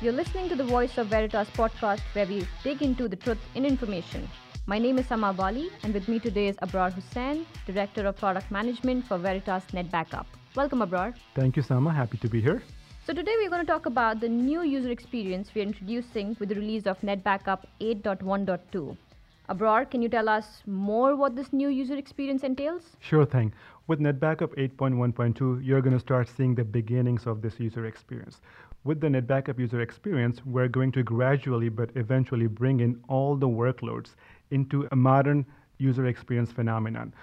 You're listening to the Voice of Veritas podcast where we dig into the truth in information. My name is Sama Bali, and with me today is Abrar Hussain, Director of Product Management for Veritas NetBackup. Welcome, Abrar. Thank you, Sama. Happy to be here. So, today we're going to talk about the new user experience we're introducing with the release of NetBackup 8.1.2. Abrar, can you tell us more what this new user experience entails? Sure thing. With NetBackup 8.1.2, you're going to start seeing the beginnings of this user experience. With the NetBackup user experience, we're going to gradually but eventually bring in all the workloads into a modern user experience phenomenon.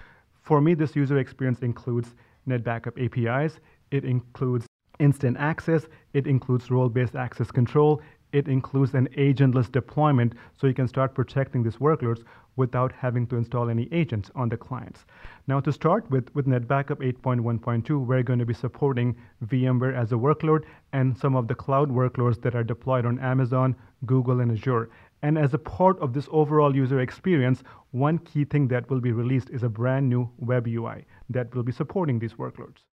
For me, this user experience includes NetBackup APIs, it includes instant access, it includes role based access control, it includes an agentless deployment so you can start protecting these workloads without having to install any agents on the clients. Now to start with, with NetBackup 8.1.2, we're going to be supporting VMware as a workload and some of the cloud workloads that are deployed on Amazon, Google, and Azure. And as a part of this overall user experience, one key thing that will be released is a brand new web UI that will be supporting these workloads.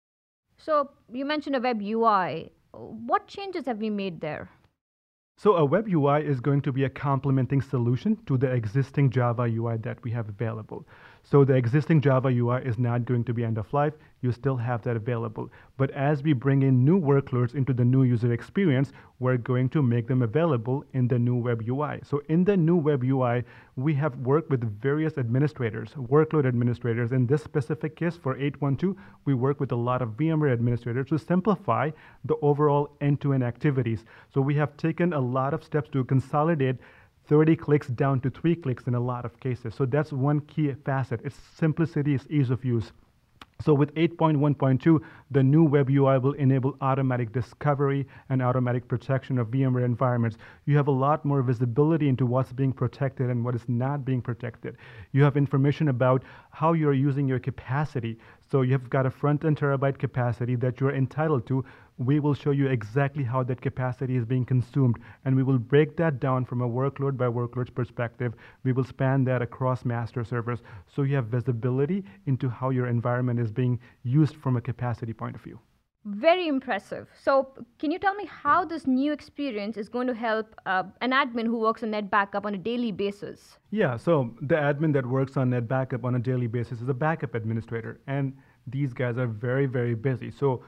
So, you mentioned a web UI. What changes have we made there? So a web UI is going to be a complementing solution to the existing Java UI that we have available. So the existing Java UI is not going to be end of life. You still have that available. But as we bring in new workloads into the new user experience, we're going to make them available in the new web UI. So in the new web UI, we have worked with various administrators, workload administrators. In this specific case for 812, we work with a lot of VMware administrators to simplify the overall end-to-end activities. So we have taken a lot of steps to consolidate 30 clicks down to three clicks in a lot of cases. So that's one key facet. It's simplicity, it's ease of use. So with 8.1.2, the new web UI will enable automatic discovery and automatic protection of VMware environments. You have a lot more visibility into what's being protected and what is not being protected. You have information about how you're using your capacity. So you've got a front-end terabyte capacity that you're entitled to we will show you exactly how that capacity is being consumed. And we will break that down from a workload by workload perspective. We will span that across master servers. So you have visibility into how your environment is being used from a capacity point of view. Very impressive. So, can you tell me how this new experience is going to help uh, an admin who works on NetBackup on a daily basis? Yeah, so the admin that works on NetBackup on a daily basis is a backup administrator. And these guys are very, very busy. So,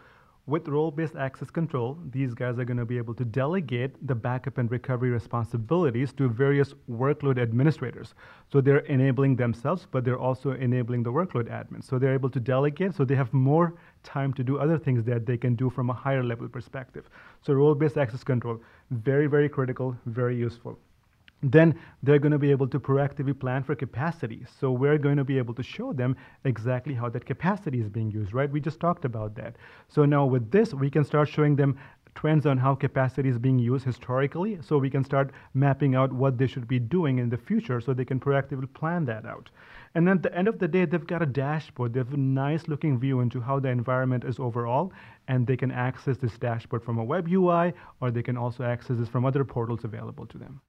with role-based access control, these guys are going to be able to delegate the backup and recovery responsibilities to various workload administrators. So they're enabling themselves, but they're also enabling the workload admins. So they're able to delegate, so they have more time to do other things that they can do from a higher level perspective. So role-based access control, very, very critical, very useful then they're going to be able to proactively plan for capacity. So we're going to be able to show them exactly how that capacity is being used, right? We just talked about that. So now with this, we can start showing them trends on how capacity is being used historically so we can start mapping out what they should be doing in the future so they can proactively plan that out. And then at the end of the day, they've got a dashboard. They have a nice looking view into how the environment is overall, and they can access this dashboard from a web UI or they can also access this from other portals available to them.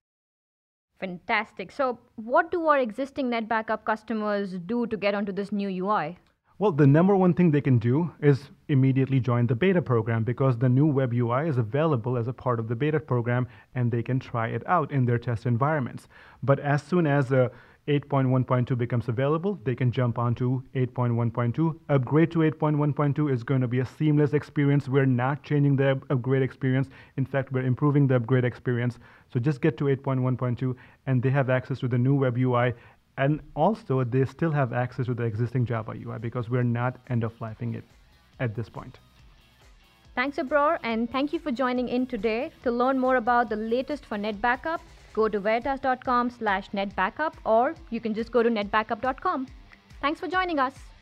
Fantastic. So, what do our existing NetBackup customers do to get onto this new UI? Well, the number one thing they can do is immediately join the beta program because the new web UI is available as a part of the beta program and they can try it out in their test environments. But as soon as a 8.1.2 becomes available, they can jump onto 8.1.2. Upgrade to 8.1.2 is going to be a seamless experience. We're not changing the upgrade experience. In fact, we're improving the upgrade experience. So just get to 8.1.2 and they have access to the new web UI. And also, they still have access to the existing Java UI because we're not end of lifing it at this point. Thanks, Abrar, and thank you for joining in today. To learn more about the latest for NetBackup, go to veritas.com slash netbackup or you can just go to netbackup.com. Thanks for joining us.